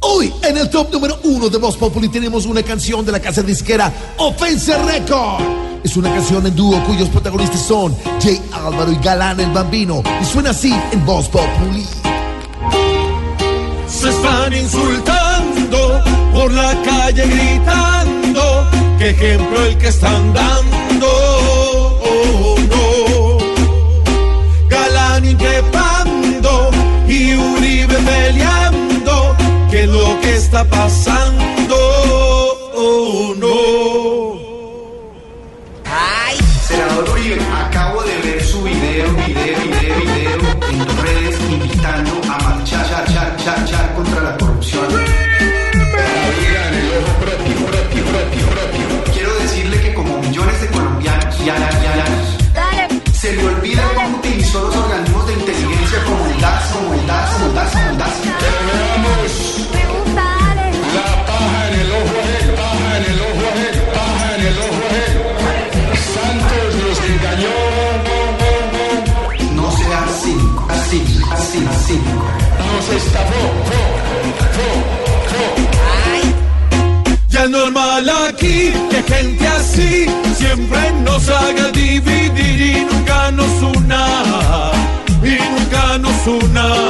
Hoy en el top número uno de Voz Populi tenemos una canción de la casa disquera Offense Record. Es una canción en dúo cuyos protagonistas son Jay Álvaro y Galán el Bambino y suena así en Voz Populi. Se están insultando por la calle gritando, qué ejemplo el que están dando. Está pasando. Oh, no. Senador Uribe, acabo de ver su video, video, video, video 2005. Nos estafó, Ya es normal aquí que gente así siempre nos haga dividir y nunca nos una, y nunca nos una.